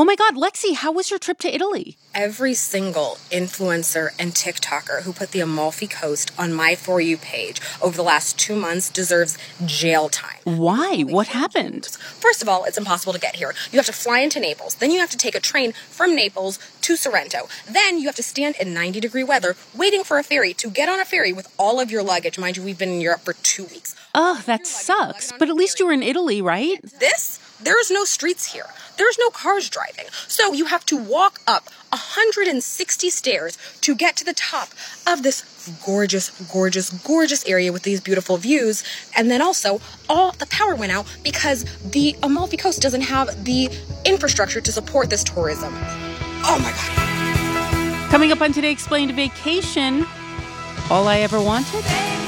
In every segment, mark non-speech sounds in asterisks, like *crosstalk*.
Oh my God, Lexi, how was your trip to Italy? Every single influencer and TikToker who put the Amalfi Coast on my For You page over the last two months deserves jail time. Why? What happened? First of all, it's impossible to get here. You have to fly into Naples. Then you have to take a train from Naples to Sorrento. Then you have to stand in 90 degree weather waiting for a ferry to get on a ferry with all of your luggage. Mind you, we've been in Europe for two weeks. Oh, that sucks. But at least you were in Italy, right? This? There's no streets here. There's no cars driving. So you have to walk up 160 stairs to get to the top of this gorgeous, gorgeous, gorgeous area with these beautiful views. And then also, all the power went out because the Amalfi Coast doesn't have the infrastructure to support this tourism. Oh my God. Coming up on Today Explained Vacation, all I ever wanted.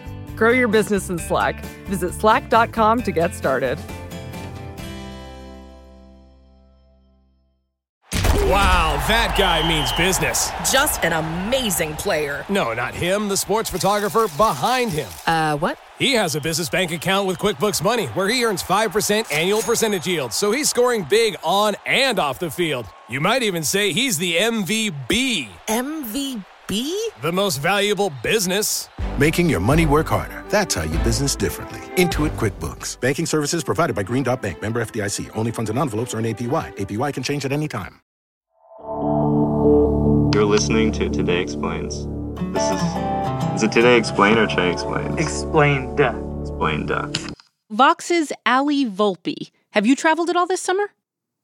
Grow your business in Slack. Visit slack.com to get started. Wow, that guy means business. Just an amazing player. No, not him, the sports photographer behind him. Uh, what? He has a business bank account with QuickBooks Money where he earns 5% annual percentage yield, so he's scoring big on and off the field. You might even say he's the MVB. MVP? The most valuable business. Making your money work harder. That's how you business differently. Intuit QuickBooks. Banking services provided by Green Dot Bank. Member FDIC. Only funds and envelopes earn APY. APY can change at any time. You're listening to Today Explains. This is. Is it Today Explain or Today Explains? Explained. Explained. Vox's Allie Volpe. Have you traveled at all this summer?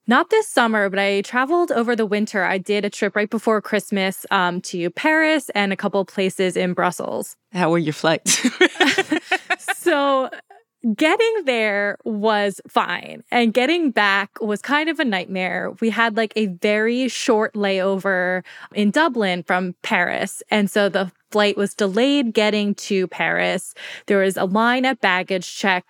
Not this summer, but I traveled over the winter. I did a trip right before Christmas um, to Paris and a couple places in Brussels. How were your flights? *laughs* *laughs* so getting there was fine and getting back was kind of a nightmare we had like a very short layover in dublin from paris and so the flight was delayed getting to paris there was a line at baggage check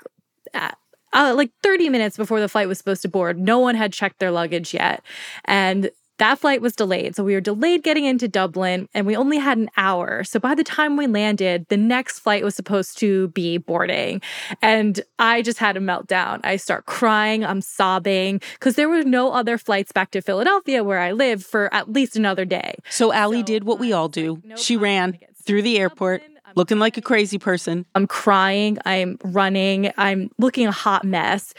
at, uh, like 30 minutes before the flight was supposed to board no one had checked their luggage yet and that flight was delayed. So we were delayed getting into Dublin and we only had an hour. So by the time we landed, the next flight was supposed to be boarding. And I just had a meltdown. I start crying, I'm sobbing because there were no other flights back to Philadelphia where I live for at least another day. So Allie so did what we all do. Like, no she ran through the airport. Looking like a crazy person. I'm crying. I'm running. I'm looking a hot mess.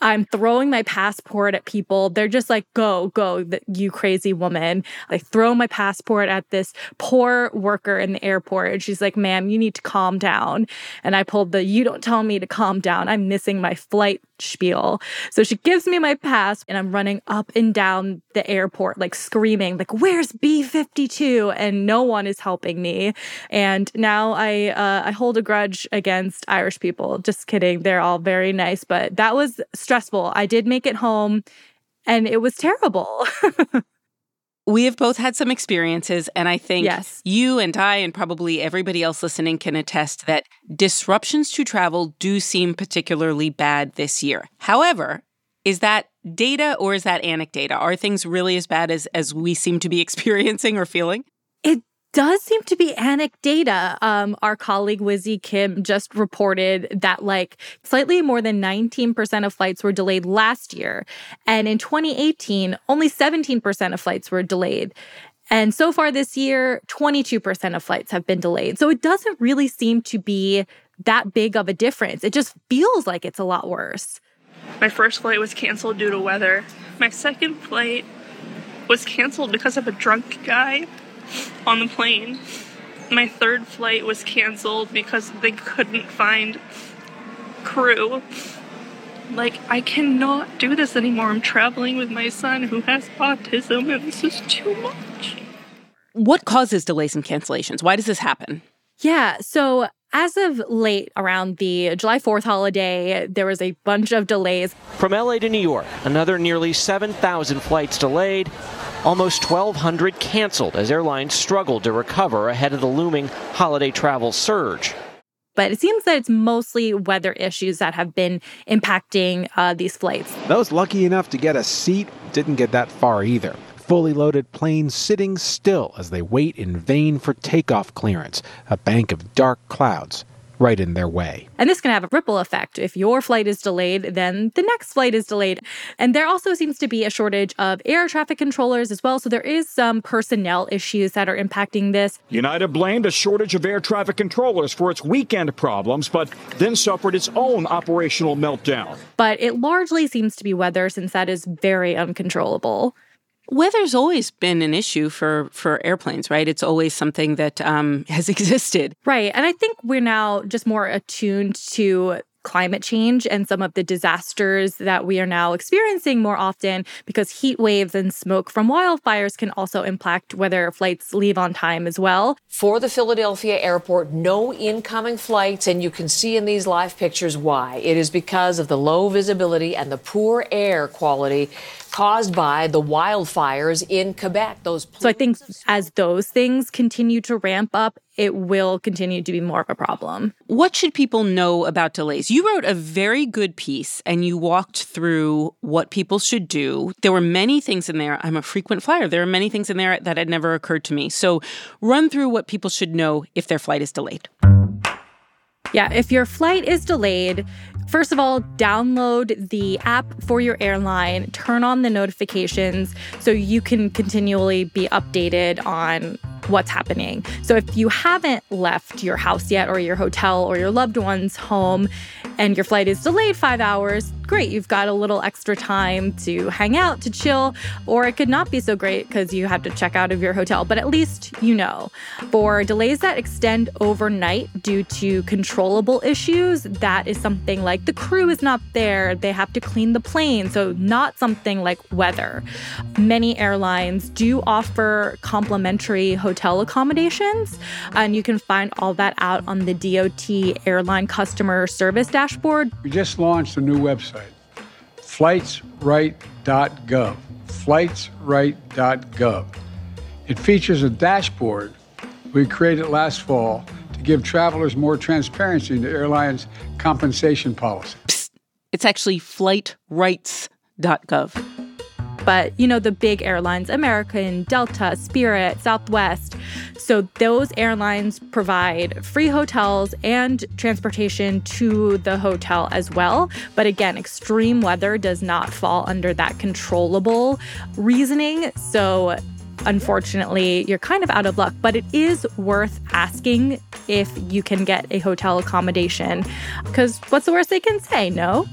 I'm throwing my passport at people. They're just like, go, go, you crazy woman. I throw my passport at this poor worker in the airport. And she's like, ma'am, you need to calm down. And I pulled the, you don't tell me to calm down. I'm missing my flight spiel. So she gives me my pass and I'm running up and down the airport, like screaming, like, where's B52? And no one is helping me. And now I, uh, I hold a grudge against Irish people. Just kidding. They're all very nice, but that was stressful. I did make it home and it was terrible. *laughs* we have both had some experiences, and I think yes. you and I, and probably everybody else listening, can attest that disruptions to travel do seem particularly bad this year. However, is that data or is that anecdata? Are things really as bad as, as we seem to be *laughs* experiencing or feeling? Does seem to be anecdata. Um, our colleague Whizy Kim just reported that like slightly more than 19% of flights were delayed last year. And in 2018, only 17% of flights were delayed. And so far this year, 22% of flights have been delayed. So it doesn't really seem to be that big of a difference. It just feels like it's a lot worse. My first flight was canceled due to weather. My second flight was canceled because of a drunk guy on the plane. My third flight was canceled because they couldn't find crew. Like, I cannot do this anymore. I'm traveling with my son who has autism, and this is too much. What causes delays and cancellations? Why does this happen? Yeah, so as of late around the July 4th holiday, there was a bunch of delays. From LA to New York, another nearly 7,000 flights delayed, almost 1,200 canceled as airlines struggled to recover ahead of the looming holiday travel surge. But it seems that it's mostly weather issues that have been impacting uh, these flights. Those lucky enough to get a seat didn't get that far either fully loaded planes sitting still as they wait in vain for takeoff clearance, a bank of dark clouds right in their way. And this can have a ripple effect. If your flight is delayed, then the next flight is delayed. And there also seems to be a shortage of air traffic controllers as well. So there is some personnel issues that are impacting this. United blamed a shortage of air traffic controllers for its weekend problems, but then suffered its own operational meltdown. But it largely seems to be weather since that is very uncontrollable. Weather's always been an issue for for airplanes, right? It's always something that um, *laughs* has existed, right? And I think we're now just more attuned to climate change and some of the disasters that we are now experiencing more often because heat waves and smoke from wildfires can also impact whether flights leave on time as well. For the Philadelphia airport, no incoming flights, and you can see in these live pictures why. It is because of the low visibility and the poor air quality caused by the wildfires in Quebec. Those so I think as those things continue to ramp up, it will continue to be more of a problem. What should people know about delays? You wrote a very good piece and you walked through what people should do. There were many things in there. I'm a frequent flyer. There are many things in there that had never occurred to me. So run through what people should know if their flight is delayed. Yeah, if your flight is delayed, First of all, download the app for your airline, turn on the notifications so you can continually be updated on what's happening. So if you haven't left your house yet, or your hotel, or your loved one's home, and your flight is delayed five hours, great. You've got a little extra time to hang out, to chill, or it could not be so great because you have to check out of your hotel, but at least you know. For delays that extend overnight due to controllable issues, that is something like the crew is not there, they have to clean the plane, so not something like weather. Many airlines do offer complimentary hotel accommodations, and you can find all that out on the DOT airline customer service dashboard. We just launched a new website, flightsright.gov. Flightsright.gov. It features a dashboard we created last fall to give travelers more transparency into airlines' compensation policy. Psst. It's actually flightrights.gov. But, you know, the big airlines, American, Delta, Spirit, Southwest. So those airlines provide free hotels and transportation to the hotel as well. But again, extreme weather does not fall under that controllable reasoning. So unfortunately, you're kind of out of luck, but it is worth asking if you can get a hotel accommodation. Because what's the worst they can say? No?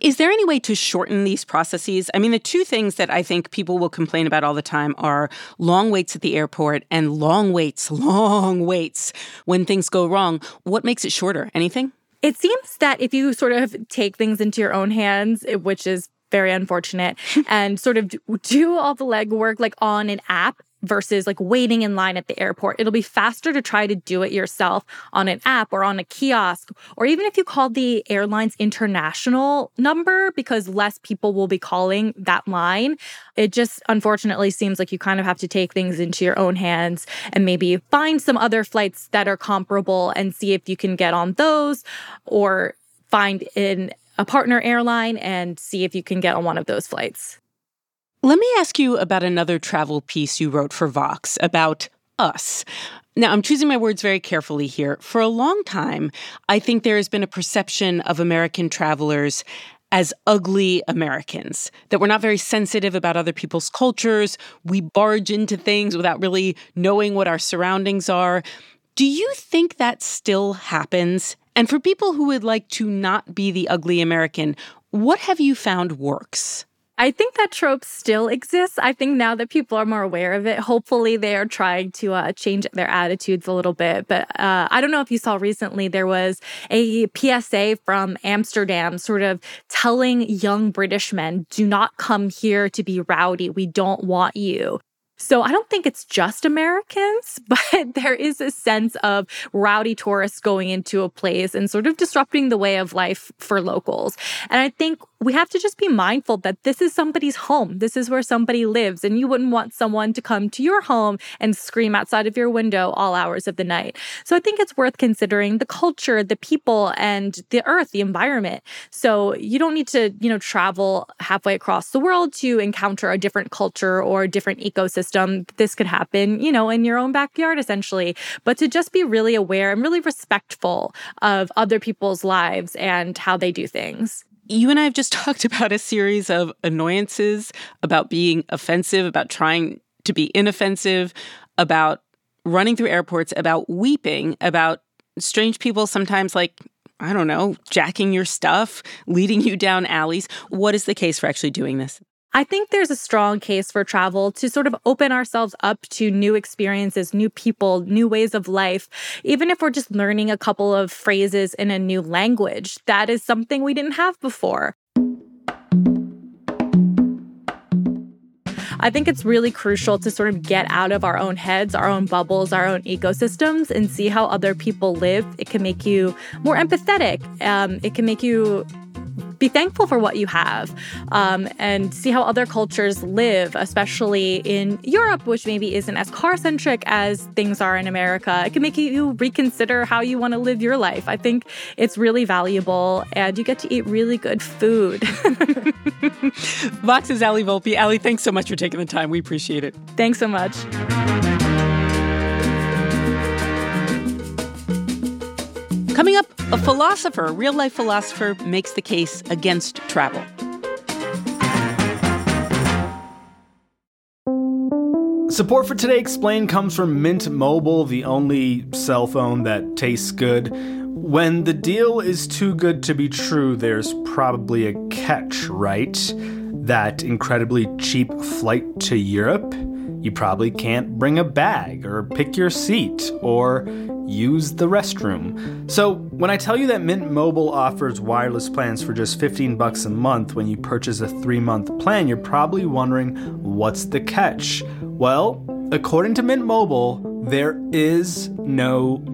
Is there any way to shorten these processes? I mean, the two things that I think people will complain about all the time are long waits at the airport and long waits, *laughs* long waits when things go wrong. What makes it shorter? Anything? It seems that if you sort of take things into your own hands, which is very unfortunate, *laughs* and sort of do all the legwork like on an app, versus like waiting in line at the airport. It'll be faster to try to do it yourself on an app or on a kiosk, or even if you call the airline's international number, because less people will be calling that line. It just unfortunately seems like you kind of have to take things into your own hands and maybe find some other flights that are comparable and see if you can get on those or find in a partner airline and see if you can get on one of those flights. Let me ask you about another travel piece you wrote for Vox about us. Now, I'm choosing my words very carefully here. For a long time, I think there has been a perception of American travelers as ugly Americans, that we're not very sensitive about other people's cultures. We barge into things without really knowing what our surroundings are. Do you think that still happens? And for people who would like to not be the ugly American, what have you found works? I think that trope still exists. I think now that people are more aware of it, hopefully they are trying to uh, change their attitudes a little bit. But uh, I don't know if you saw recently, there was a PSA from Amsterdam sort of telling young British men, do not come here to be rowdy. We don't want you. So I don't think it's just Americans, *laughs* but there is a sense of rowdy tourists going into a place and sort of disrupting the way of life for locals. And I think we have to just be mindful that this is somebody's home. This is where somebody lives, and you wouldn't want someone to come to your home and scream outside of your window all hours of the night. So I think it's worth considering the culture, the people, and the earth, the environment. So you don't need to, you know, travel halfway across the world to encounter a different culture or a different ecosystem. This could happen, you know, in your own backyard essentially. But to just be really aware and really respectful of other people's lives and how they do things you and I have just *laughs* talked about a series of annoyances about being offensive, about trying to be inoffensive, about running through airports, about weeping, about strange people sometimes like I don't know, jacking your stuff, leading you down alleys. What is the case for actually doing this? I think there's a strong case for travel to sort of open ourselves up to new experiences, new people, new ways of life. Even if we're just learning a couple of phrases in a new language, that is something we didn't have before. I think it's really crucial to sort of get out of our own heads, our own bubbles, our own ecosystems, and see how other people live. It can make you more empathetic. Um, it can make you be thankful for what you have um, and see how other cultures live, especially in Europe, which maybe isn't as car centric as things are in America. It can make you reconsider how you want to live your life. I think it's really valuable and you get to eat really good food. *laughs* Vox's Allie Volpe. Allie, thanks so much for taking the time. We appreciate it. Thanks so much. Coming up, a philosopher, a real life philosopher, makes the case against travel. Support for Today Explained comes from Mint Mobile, the only cell phone that tastes good. When the deal is too good to be true, there's probably a catch, right? That incredibly cheap flight to Europe? You probably can't bring a bag or pick your seat or use the restroom. So, when I tell you that Mint Mobile offers wireless plans for just 15 bucks a month when you purchase a 3-month plan, you're probably wondering what's the catch? Well, according to Mint Mobile, there is no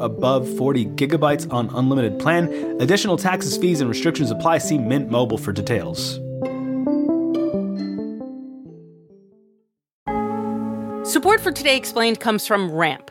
above 40 gigabytes on unlimited plan. Additional taxes, fees and restrictions apply. See Mint Mobile for details. Support for Today Explained comes from Ramp.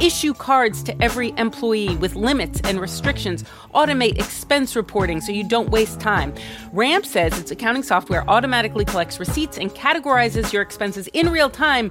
issue cards to every employee with limits and restrictions, automate expense reporting so you don't waste time. Ramp says its accounting software automatically collects receipts and categorizes your expenses in real time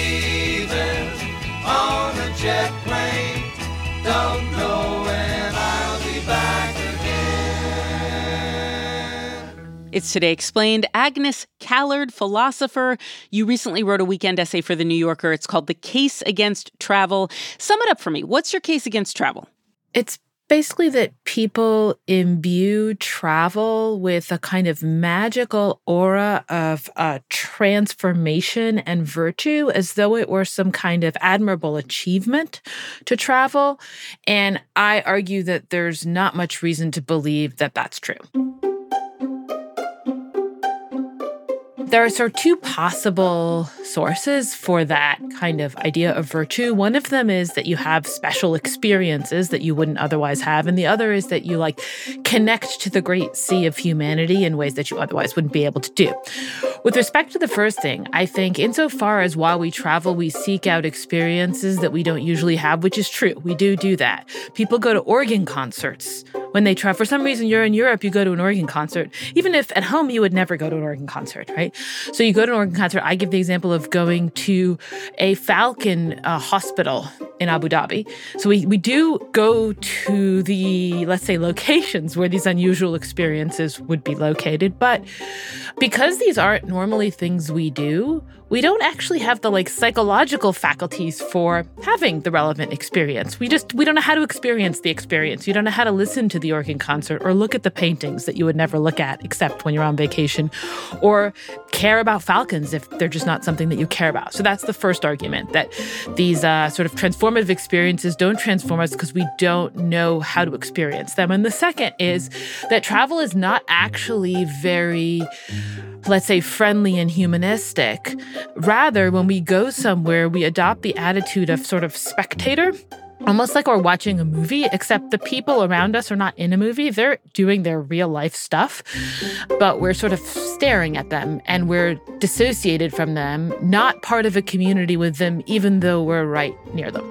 jet plane. Don't know when I'll be back again. It's Today Explained. Agnes Callard, philosopher. You recently wrote a weekend essay for The New Yorker. It's called The Case Against Travel. Sum it up for me. What's your case against travel? It's basically that people imbue travel with a kind of magical aura of uh, transformation and virtue as though it were some kind of admirable achievement to travel. And I argue that there's not much reason to believe that that's true. There are sort of two possible sources for that kind of idea of virtue. One of them is that you have special experiences that you wouldn't otherwise have, and the other is that you like connect to the great sea of humanity in ways that you otherwise wouldn't be able to do. With respect to the first thing, I think insofar as while we travel, we seek out experiences that we don't usually have, which is true. We do do that. People go to organ concerts when they travel. For some reason, you're in Europe, you go to an organ concert, even if at home you would never go to an organ concert, right? So you go to an organ concert. I give the example of going to a Falcon uh, hospital in Abu Dhabi. So we, we do go to the, let's say, locations where these unusual experiences would be located. But because these aren't normally things we do, we don't actually have the like psychological faculties for having the relevant experience. We just we don't know how to experience the experience. You don't know how to listen to the organ concert or look at the paintings that you would never look at except when you're on vacation or care about falcons if they're just not something that you care about. So that's the first argument that these uh, sort of transformative experiences don't transform us because we don't know how to experience them. And the second is that travel is not actually very let's say, friendly and humanistic. Rather, when we go somewhere, we adopt the attitude of sort of spectator. Almost like we're watching a movie, except the people around us are not in a movie. They're doing their real life stuff, but we're sort of staring at them and we're dissociated from them, not part of a community with them, even though we're right near them.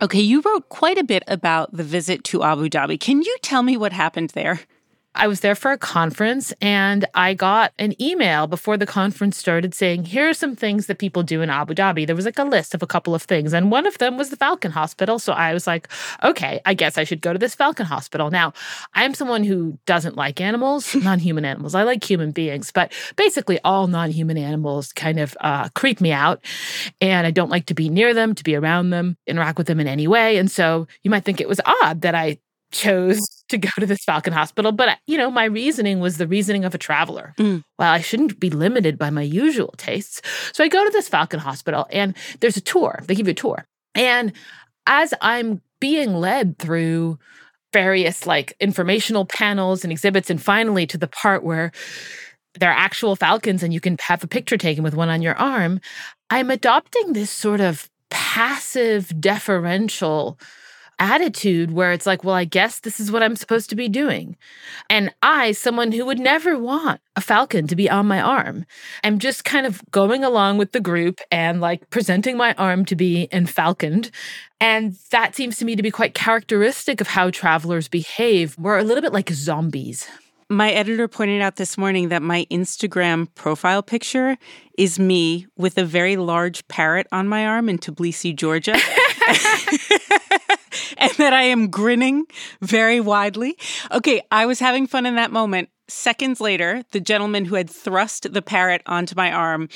Okay, you wrote quite a bit about the visit to Abu Dhabi. Can you tell me what happened there? I was there for a conference and I got an email before the conference started saying, here are some things that people do in Abu Dhabi. There was like a list of a couple of things, and one of them was the Falcon Hospital. So I was like, okay, I guess I should go to this Falcon Hospital. Now, I'm someone who doesn't like animals, *laughs* non human animals. I like human beings, but basically all non human animals kind of uh, creep me out. And I don't like to be near them, to be around them, interact with them in any way. And so you might think it was odd that I chose to go to this Falcon Hospital. But, you know, my reasoning was the reasoning of a traveler. Mm. Well, I shouldn't be limited by my usual tastes. So I go to this Falcon Hospital and there's a tour. They give you a tour. And as I'm being led through various like informational panels and exhibits, and finally to the part where there are actual falcons and you can have a picture taken with one on your arm, I'm adopting this sort of passive, deferential attitude where it's like, well, I guess this is what I'm supposed to be doing. And I, someone who would never want a falcon to be on my arm, am just kind of going along with the group and like presenting my arm to be enfalconed. And that seems to me to be quite characteristic of how travelers behave. We're a little bit like zombies. My editor pointed out this morning that my Instagram profile picture is me with a very large parrot on my arm in Tbilisi, Georgia. *laughs* *laughs* *laughs* and that I am grinning very widely. Okay, I was having fun in that moment. Seconds later, the gentleman who had thrust the parrot onto my arm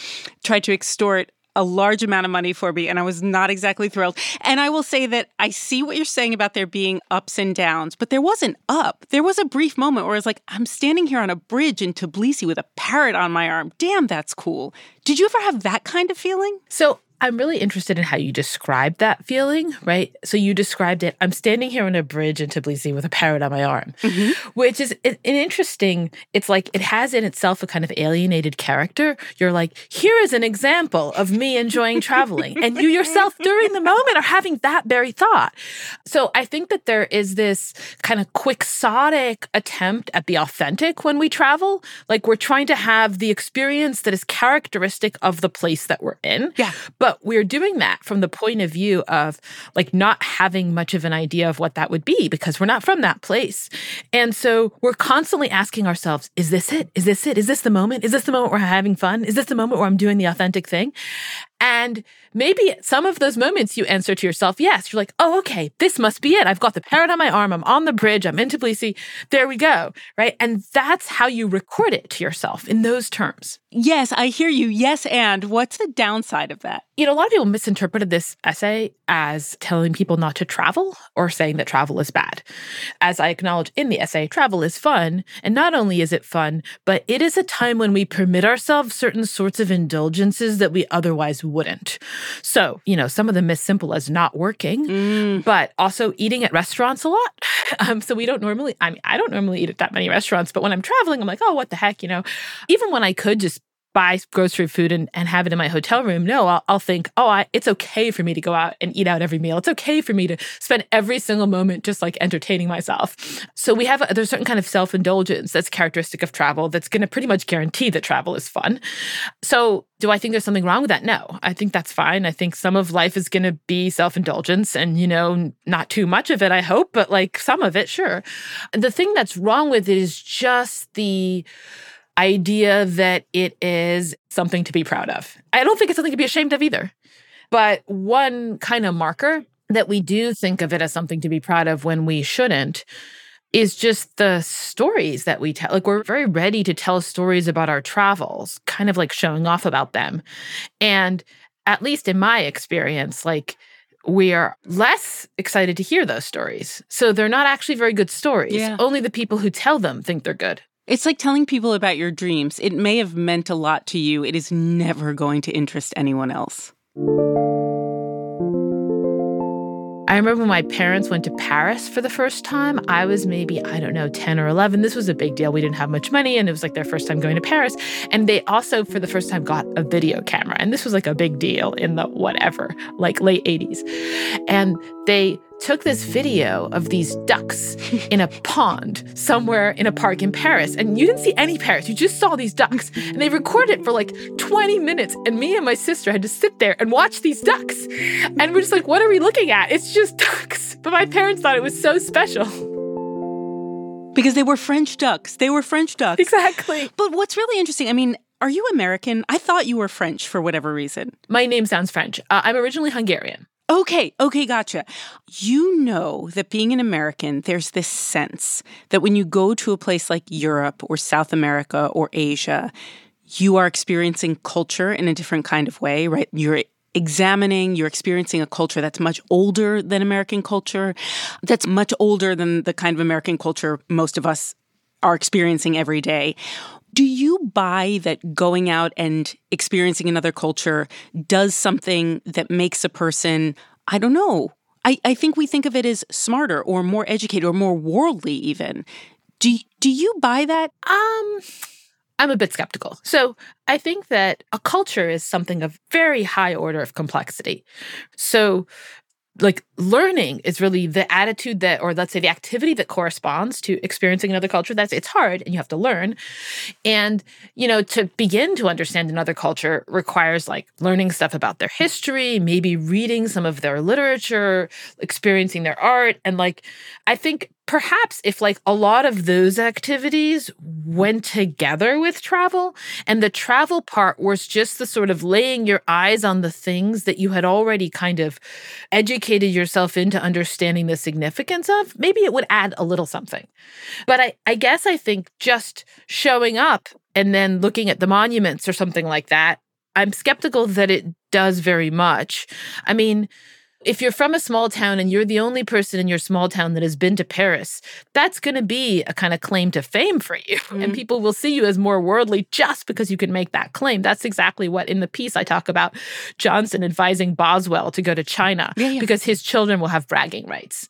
tried to extort a large amount of money for me, and I was not exactly thrilled. And I will say that I see what you're saying about there being ups and downs, but there wasn't up. There was a brief moment where I was like, I'm standing here on a bridge in Tbilisi with a parrot on my arm. Damn, that's cool. Did you ever have that kind of feeling? So I'm really interested in how you described that feeling, right? So you described it. I'm standing here on a bridge in Tbilisi with a parrot on my arm, mm-hmm. which is an interesting. It's like it has in itself a kind of alienated character. You're like, here is an example of me enjoying traveling, and you yourself during the moment are having that very thought. So I think that there is this kind of quixotic attempt at the authentic when we travel. Like we're trying to have the experience that is characteristic of the place that we're in. Yeah, but but we're doing that from the point of view of like not having much of an idea of what that would be because we're not from that place. And so we're constantly asking ourselves, is this it? Is this it? Is this the moment? Is this the moment where I'm having fun? Is this the moment where I'm doing the authentic thing? And maybe some of those moments you answer to yourself, yes. You're like, oh, okay, this must be it. I've got the parrot on my arm. I'm on the bridge. I'm in Tbilisi. There we go. Right. And that's how you record it to yourself in those terms. Yes, I hear you. Yes. And what's the downside of that? You know, a lot of people misinterpreted this essay as telling people not to travel or saying that travel is bad. As I acknowledge in the essay, travel is fun. And not only is it fun, but it is a time when we permit ourselves certain sorts of indulgences that we otherwise wouldn't. So, you know, some of them as simple as not working, mm. but also eating at restaurants a lot. *laughs* Um, so we don't normally, I mean, I don't normally eat at that many restaurants, but when I'm traveling, I'm like, oh, what the heck, you know, even when I could just buy grocery food and, and have it in my hotel room. No, I'll, I'll think, oh, I, it's okay for me to go out and eat out every meal. It's okay for me to spend every single moment just like entertaining myself. So we have a, there's a certain kind of self indulgence that's characteristic of travel that's going to pretty much guarantee that travel is fun. So do I think there's something wrong with that? No, I think that's fine. I think some of life is going to be self indulgence and, you know, not too much of it, I hope, but like some of it, sure. The thing that's wrong with it is just the, idea that it is something to be proud of. I don't think it's something to be ashamed of either. But one kind of marker that we do think of it as something to be proud of when we shouldn't is just the stories that we tell. Like, we're very ready to tell stories about our travels, kind of like showing off about them. And at least in my experience, like, we are less excited to hear those stories. So they're not actually very good stories. Yeah. Only the people who tell them think they're good. It's like telling people about your dreams. It may have meant a lot to you, it is never going to interest anyone else. I remember when my parents went to Paris for the first time. I was maybe, I don't know, 10 or 11. This was a big deal. We didn't have much money, and it was like their first time going to Paris. And they also, for the first time, got a video camera. And this was like a big deal in the whatever, like late 80s. And they took this video of these ducks *laughs* in a pond somewhere in a park in Paris. And you didn't see any parrots, you just saw these ducks. And they recorded it for like 20 minutes. And me and my sister had to sit there and watch these ducks. And we're just like, what are we looking at? It's just *laughs* ducks. But my parents thought it was so special. Because they were French ducks. They were French ducks. Exactly. But what's really interesting, I mean, are you American? I thought you were French for whatever reason. My name sounds French. Uh, I'm originally Hungarian. Okay, okay, gotcha. You know that being an American, there's this sense that when you go to a place like Europe or South America or Asia, you are experiencing culture in a different kind of way, right? You're examining, you're experiencing a culture that's much older than American culture, that's much older than the kind of American culture most of us are experiencing every day. Do you buy that going out and experiencing another culture does something that makes a person, I don't know, I, I think we think of it as smarter or more educated or more worldly even. Do, do you buy that? Um, I'm a bit skeptical. So I think that a culture is something of very high order of complexity. So like learning is really the attitude that or let's say the activity that corresponds to experiencing another culture that's it's hard and you have to learn. And you know to begin to understand another culture requires like learning stuff about their history maybe reading some of their literature experiencing their art. And like i think perhaps if like a lot of those activities went together with travel and the travel part was just the sort of laying your eyes on the things that you had already kind of educated yourself into understanding the significance of maybe it would add a little something. But i i guess i think just showing up and then looking at the monuments or something like that i'm skeptical that it does very much. I mean if you're from a small town and you're the only person in your small town that has been to Paris, that's going to be a kind of claim to fame for you. *laughs* Mm-hmm. And people will see you as more worldly just because you can make that claim. That's exactly what in the piece I talk about Johnson advising Boswell to go to China yeah, yeah. because his children will have bragging rights.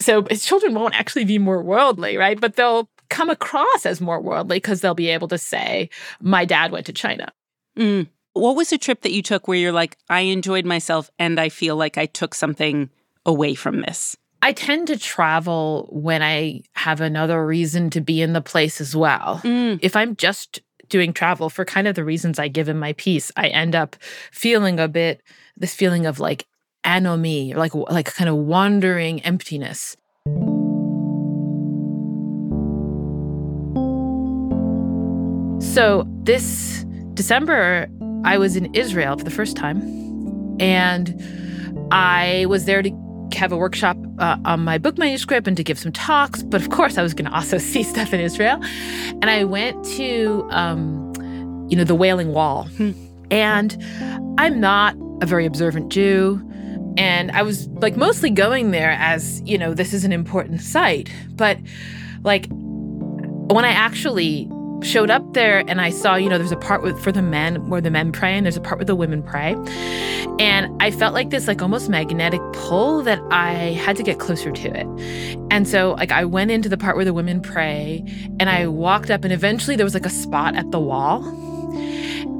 So his children won't actually be more worldly, right? But they'll come across as more worldly because they'll be able to say, My dad went to China. Mm. What was a trip that you took where you're like, I enjoyed myself and I feel like I took something away from this? I tend to travel when I have another reason to be in the place as well. Mm. If I'm just doing travel for kind of the reasons I give in my piece, I end up feeling a bit this feeling of like anomie, like like kind of wandering emptiness. So this December I was in Israel for the first time, and I was there to have a workshop uh, on my book manuscript and to give some talks. But of course, I was going *laughs* to also see stuff in Israel. And I went to, um, you know, the Wailing Wall. And I'm not a very observant Jew. And I was like mostly going there as, you know, this is an important site. But like when I actually showed up there and I saw, you know, there's a part with, for the men where the men pray and there's a part where the women pray. And I felt like this like almost magnetic pull that I had to get closer to it. And so like I went into the part where the women pray and I walked up and eventually there was like a spot at the wall.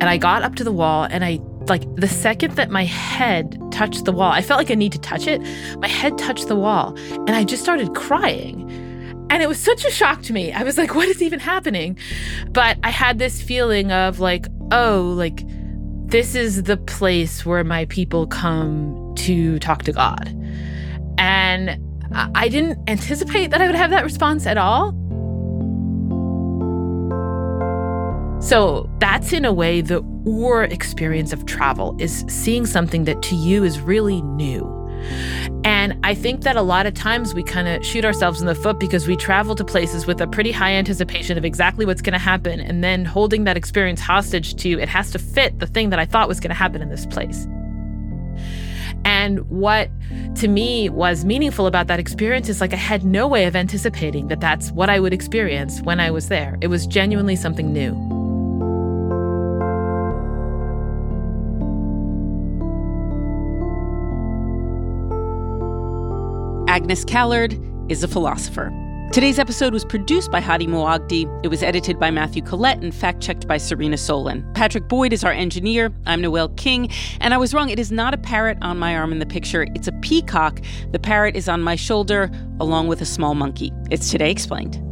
And I got up to the wall and I like the second that my head touched the wall, I felt like I need to touch it. My head touched the wall and I just started crying. And it was such a shock to me. I was like, *laughs* what is even happening? But I had this feeling of like, oh, like this is the place where my people come to talk to God. And I didn't anticipate that I would have that response at all. So that's in a way the or experience of travel is seeing something that to you is really new. And I think that a lot of times we kind of shoot ourselves in the foot because we travel to places with a pretty high anticipation of exactly what's going to happen and then holding that experience hostage to it has to fit the thing that I thought was going to happen in this place. And what to me was meaningful about that experience is like I had no way of anticipating that that's what I would experience when I was there. It was genuinely something new. Agnes Callard is a philosopher. Today's episode was produced by Hady Mawajdeh. It was edited by Matthew Collette and fact checked by Serena Solin. Patrick Boyd is our engineer. I'm Noel King. And I was wrong. It is not a parrot on my arm in the picture, it's a peacock. The parrot is on my shoulder, along with a small monkey. It's Today Explained.